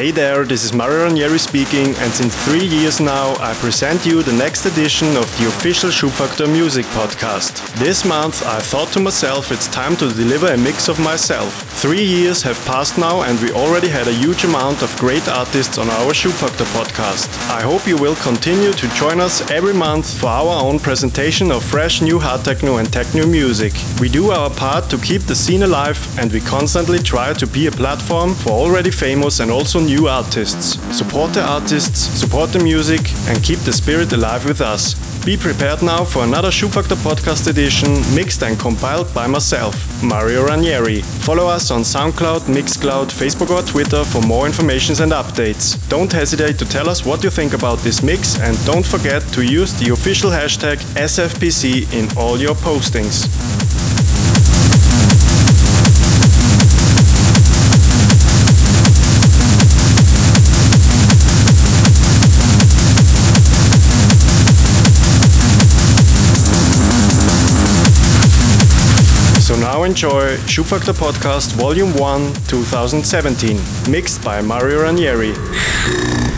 Hey there, this is Mario Ranieri speaking, and since three years now, I present you the next edition of the official Schubfaktor Music Podcast. This month, I thought to myself it's time to deliver a mix of myself. Three years have passed now, and we already had a huge amount of great artists on our Schubfaktor podcast. I hope you will continue to join us every month for our own presentation of fresh new hard techno and techno music. We do our part to keep the scene alive, and we constantly try to be a platform for already famous and also new artists. Support the artists, support the music, and keep the spirit alive with us. Be prepared now for another Schubfaktor podcast edition, mixed and compiled by myself, Mario Ranieri. Follow us on SoundCloud, Mixcloud, Facebook, or Twitter for more information and updates. Don't hesitate to tell us what you think about this mix, and don't forget to use the official hashtag SFPC in all your postings. Now enjoy Schubfaktor Podcast Volume 1 2017, mixed by Mario Ranieri.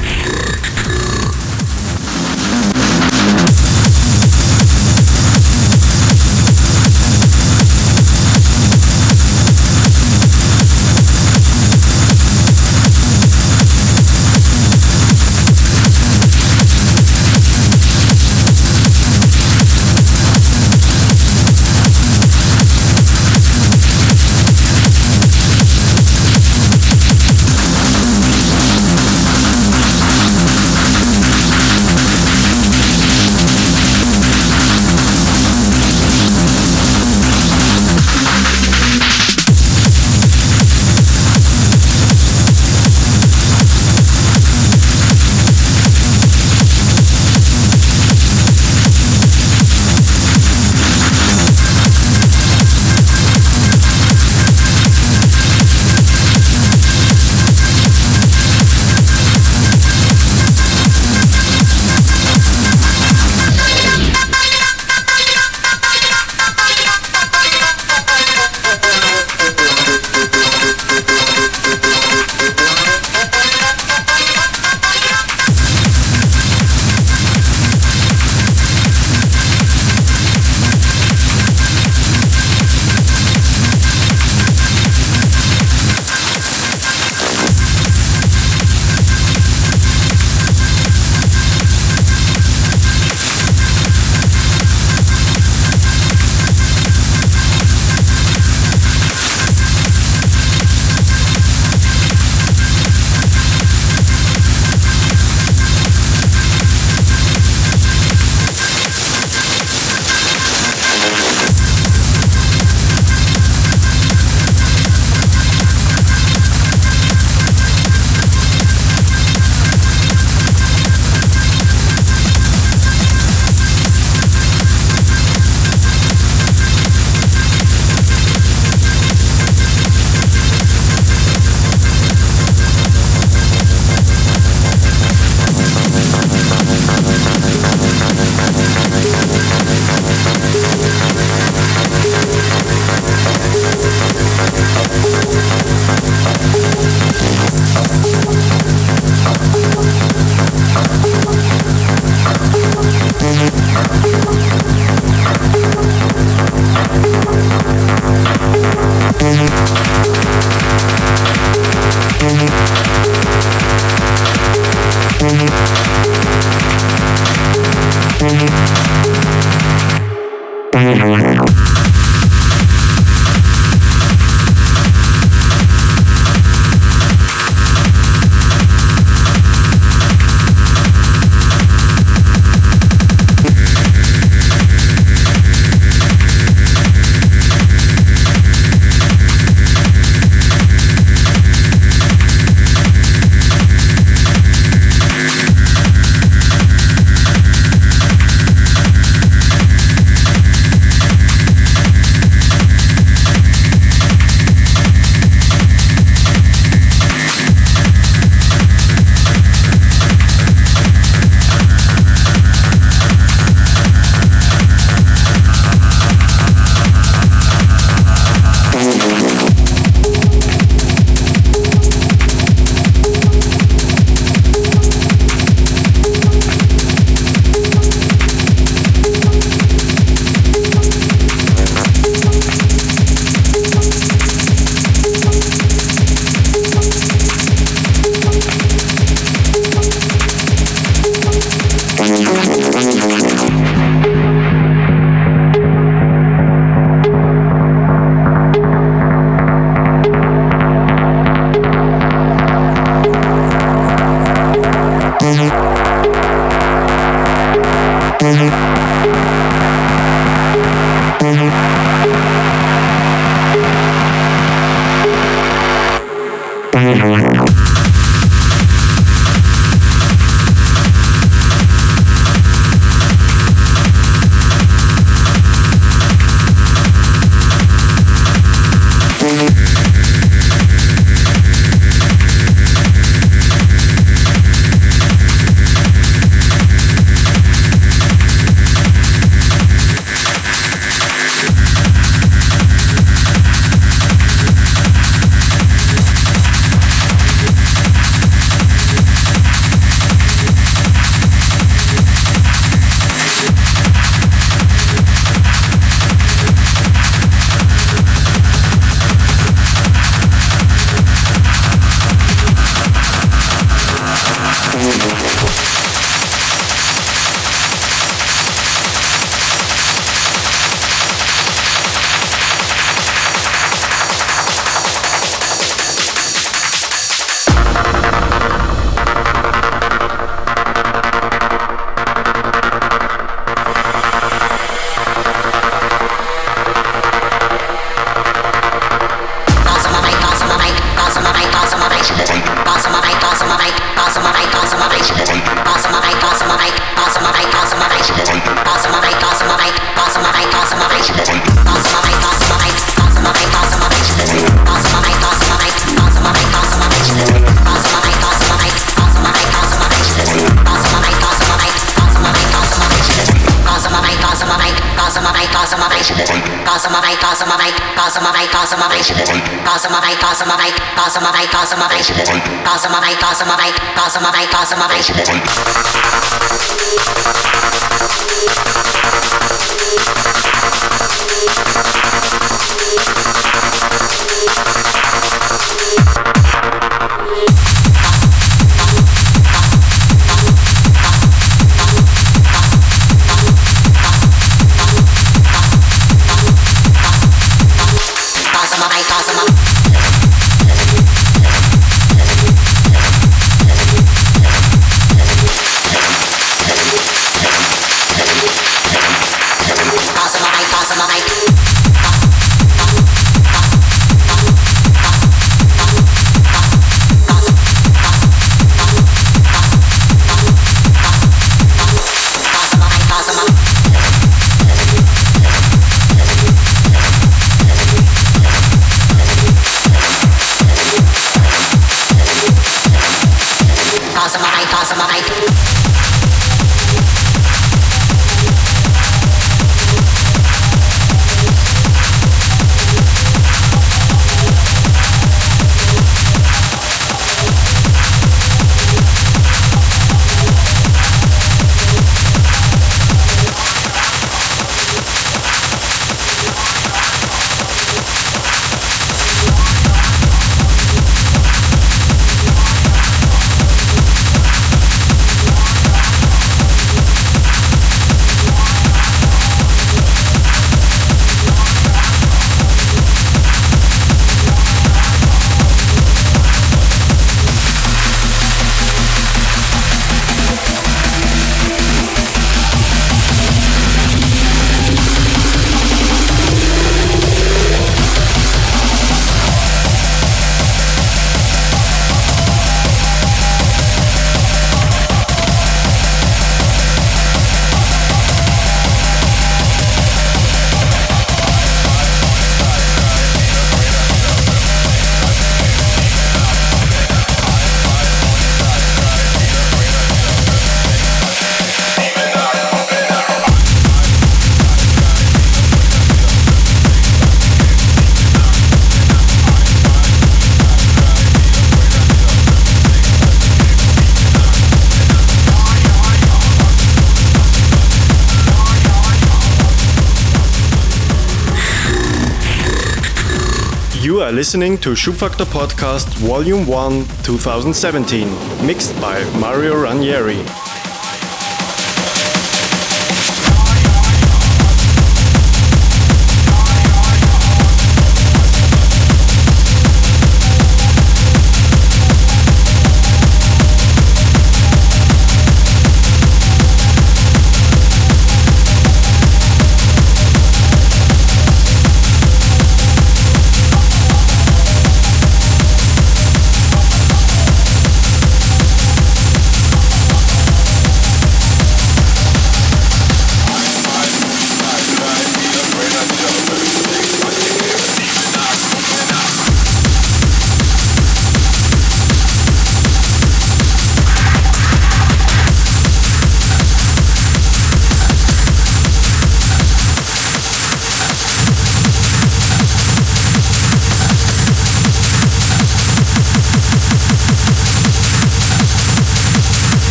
Are listening to Schubfaktor Podcast Volume 1 2017, mixed by Mario Ranieri.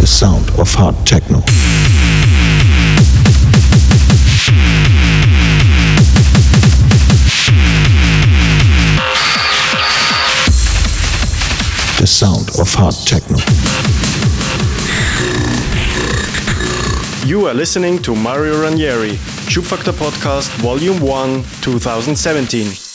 The sound of hard techno. The sound of hard techno. You are listening to Mario Ranieri, Schubfaktor Podcast, Volume 1, 2017.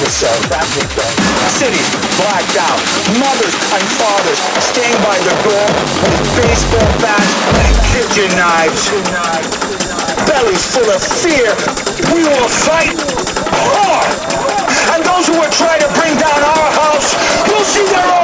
Unscrupulous adversary. Cities blacked out. Mothers and fathers staying by the door with baseball bats and kitchen knives. Bellies full of fear. We will fight hard. And those who will try to bring down our house will see their own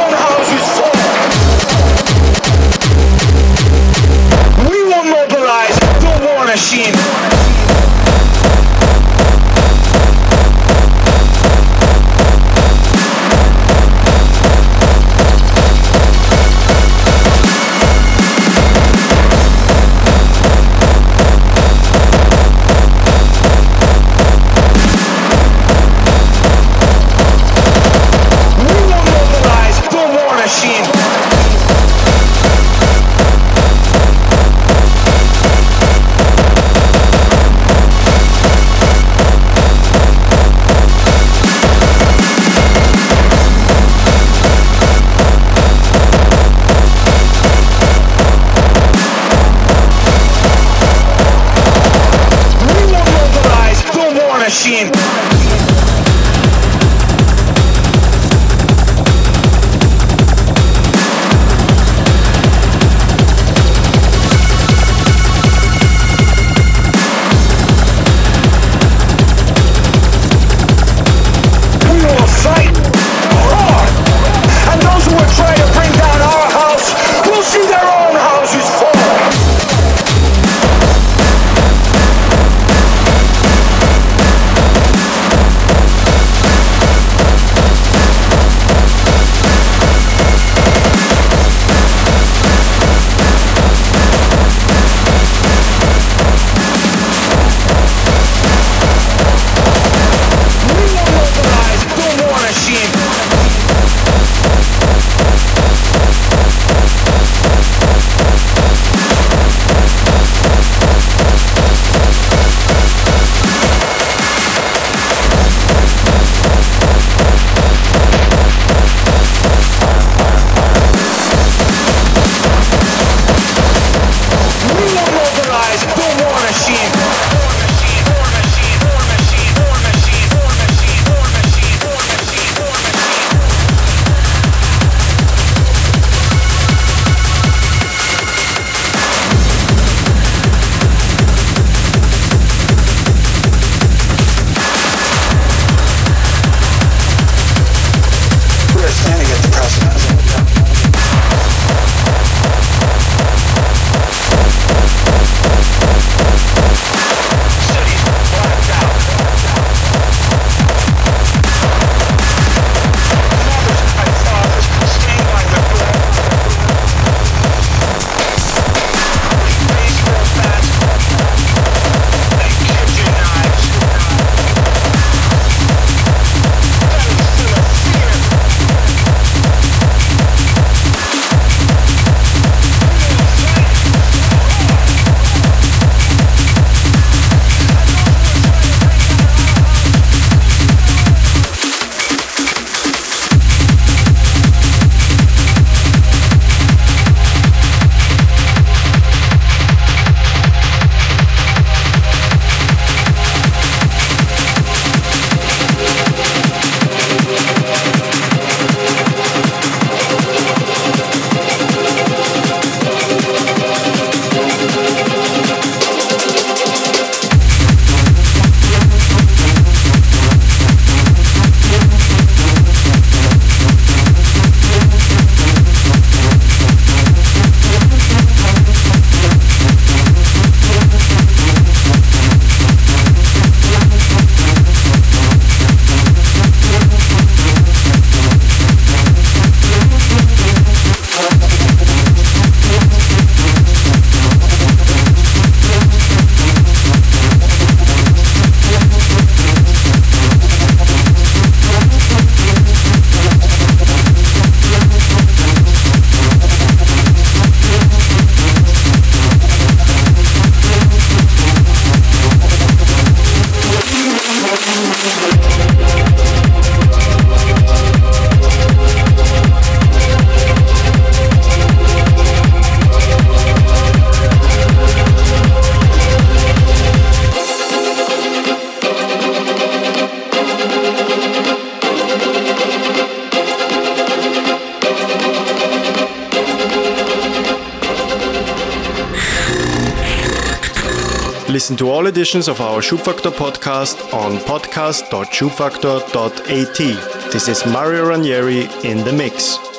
all editions of our Schubfaktor podcast on podcast.schubfaktor.at. This is Mario Ranieri in the mix.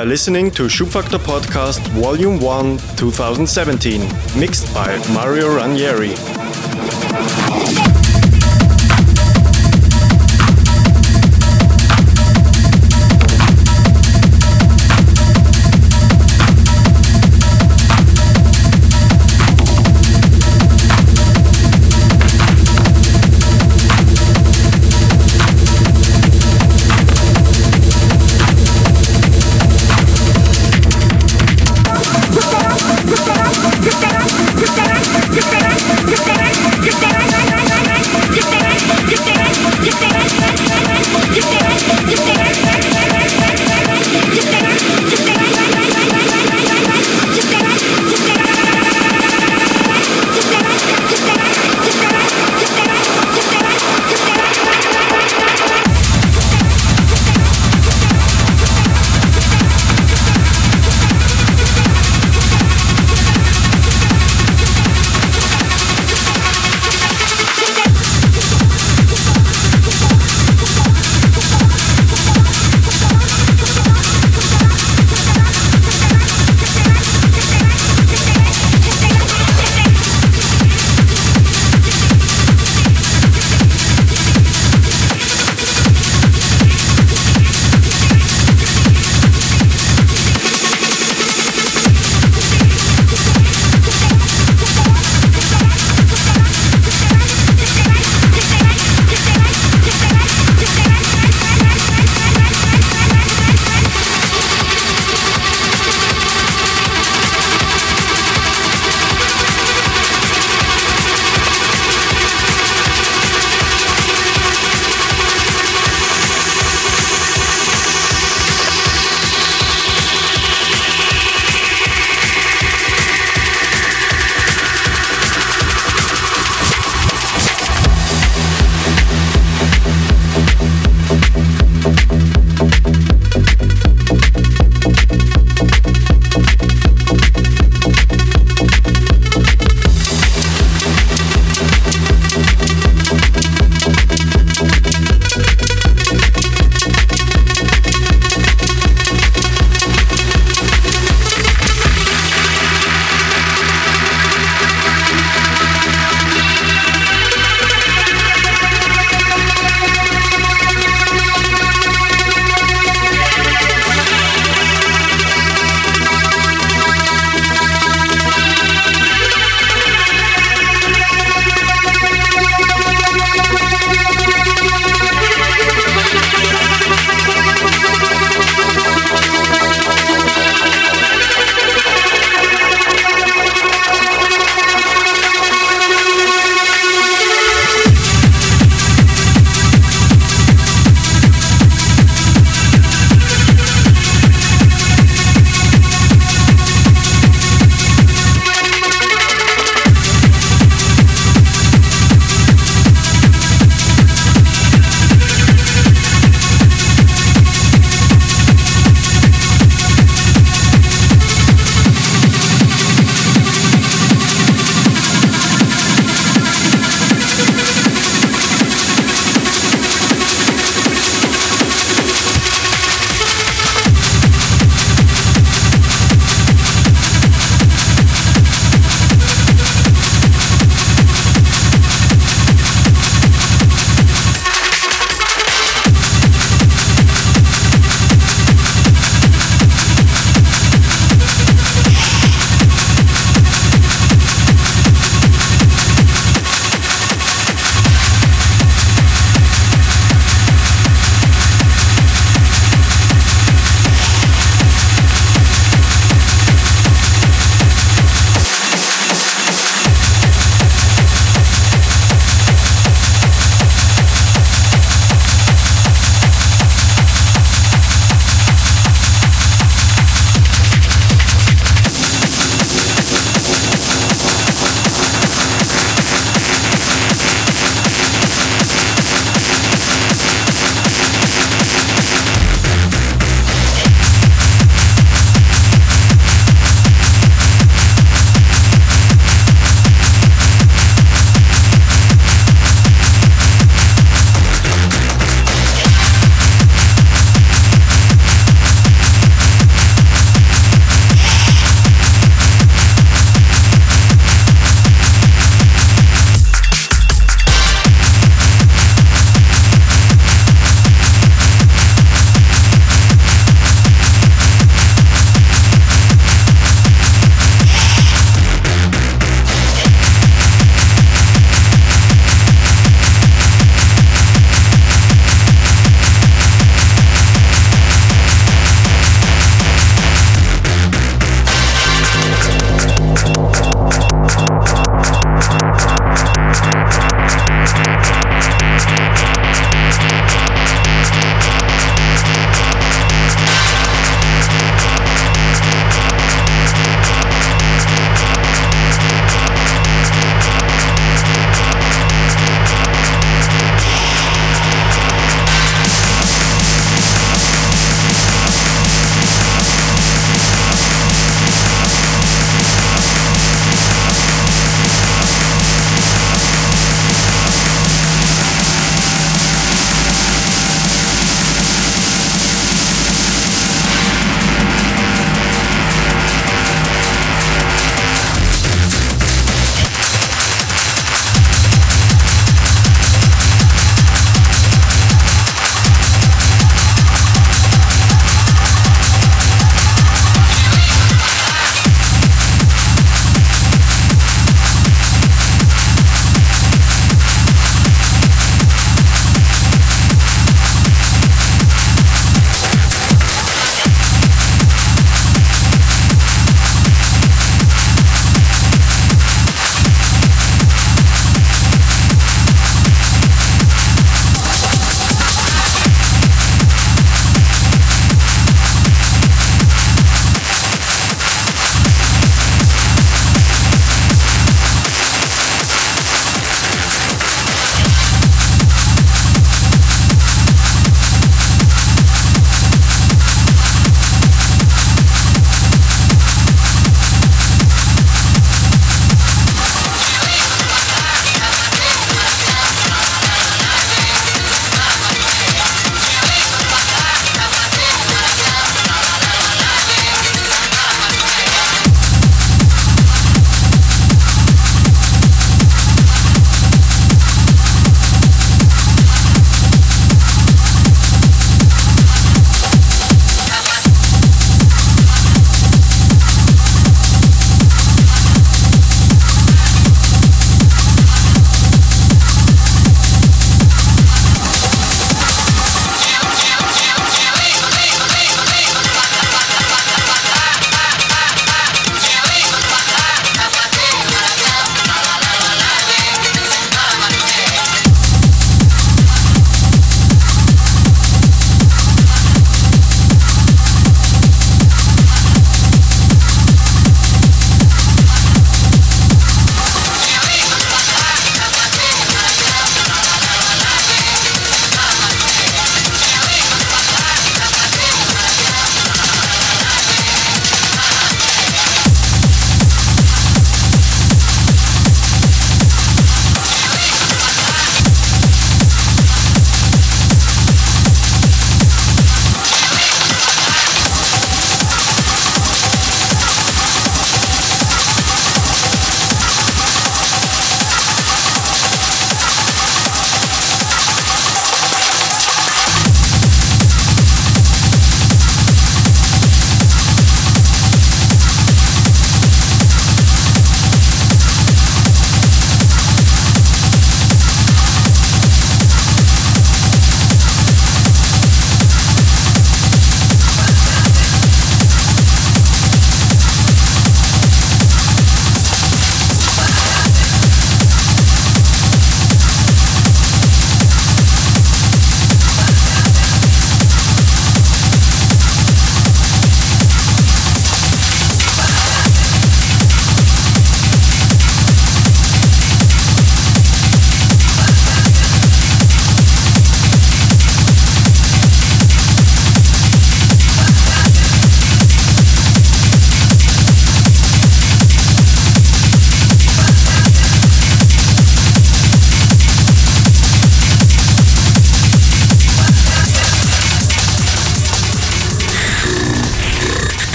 by listening to Schubfaktor Podcast Volume 1 2017, mixed by Mario Ranieri.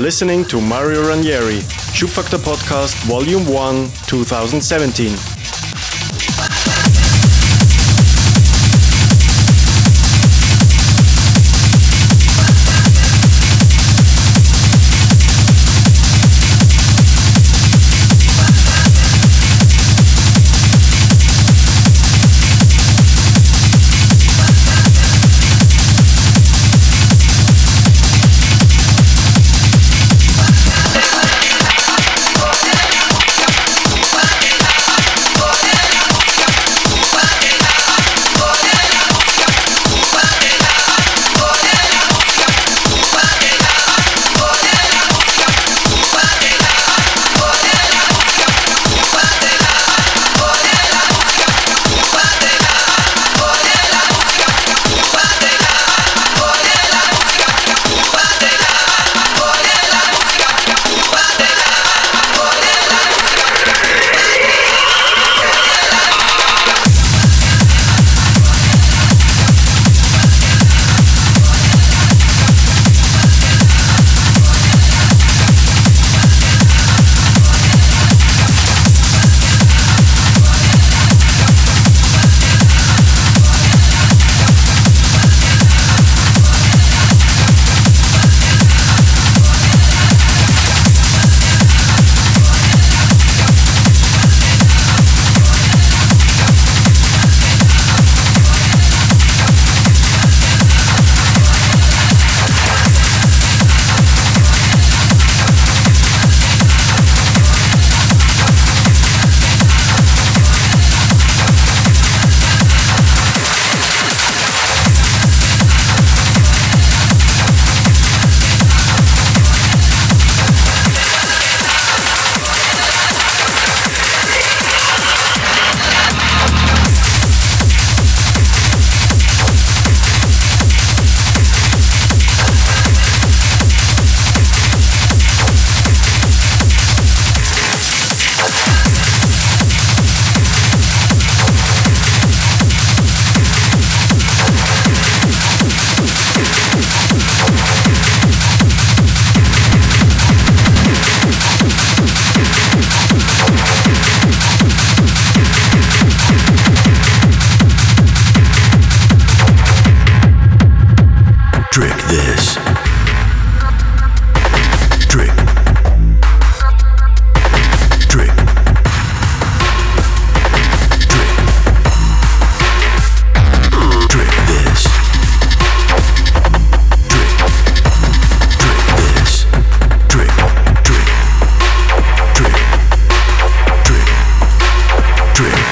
Are listening to Mario Ranieri, Schubfaktor Podcast Volume 1, 2017.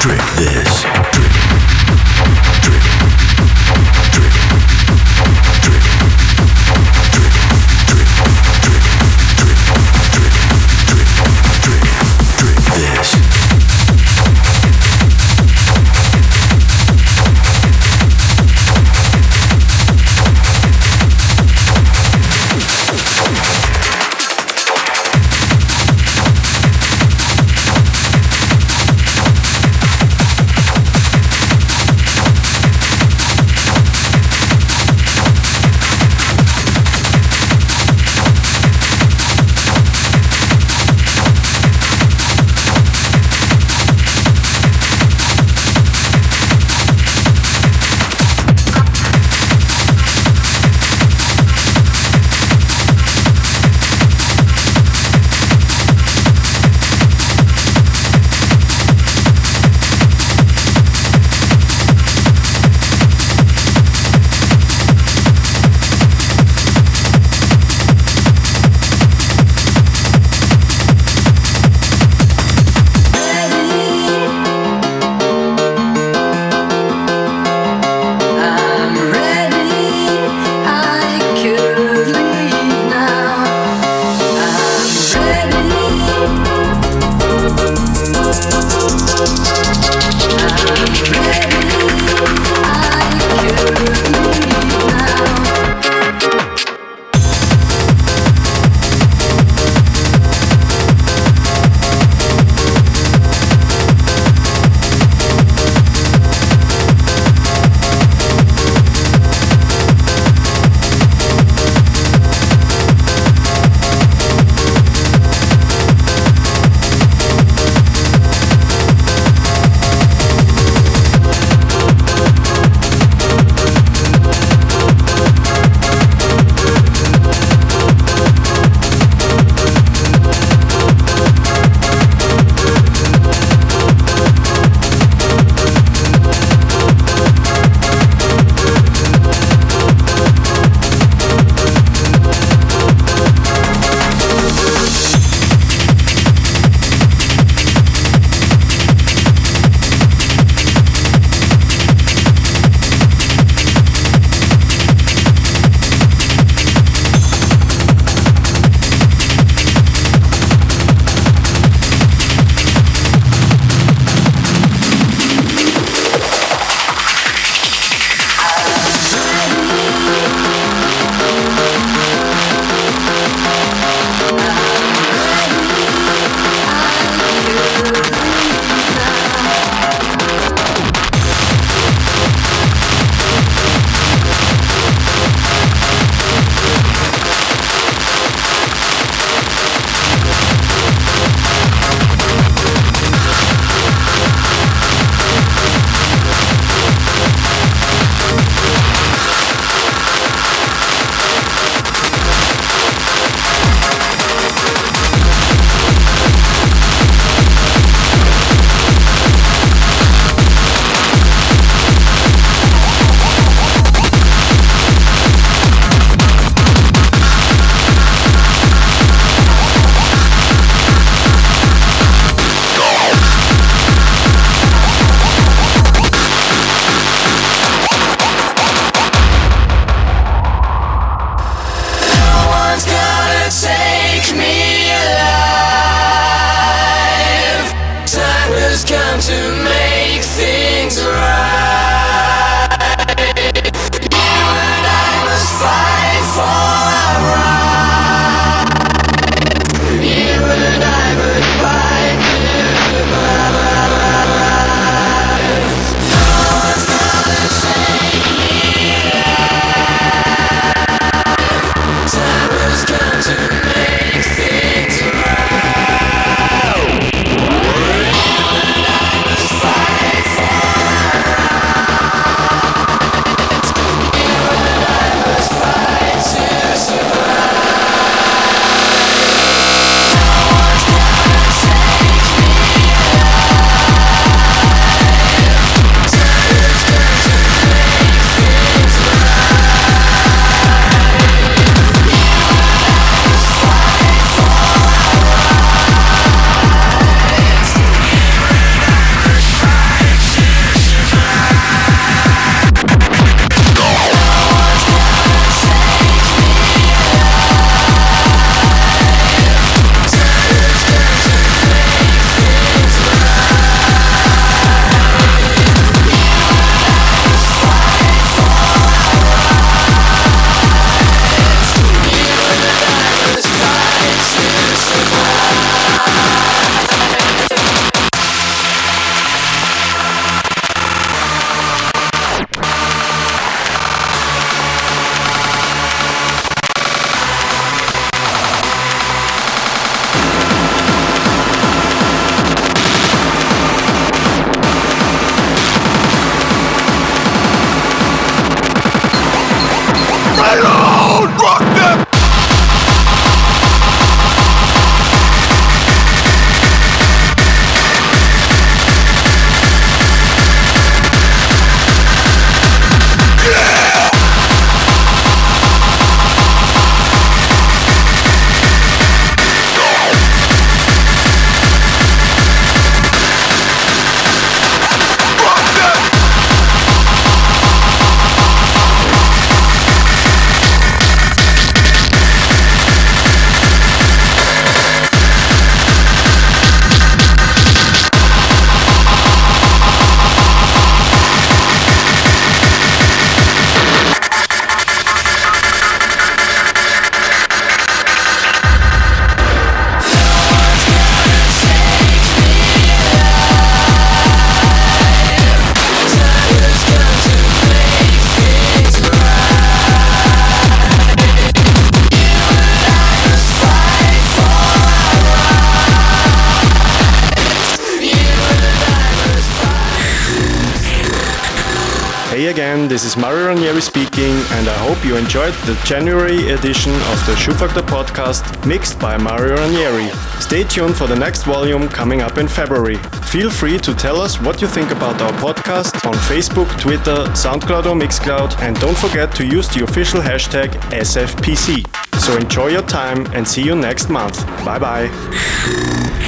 Drink this. The January edition of the Schubfaktor podcast mixed by Mario Ranieri. Stay tuned for the next volume coming up in February. Feel free to tell us what you think about our podcast on Facebook, Twitter, SoundCloud or Mixcloud, and don't forget to use the official hashtag SFPC. So enjoy your time and see you next month. Bye bye.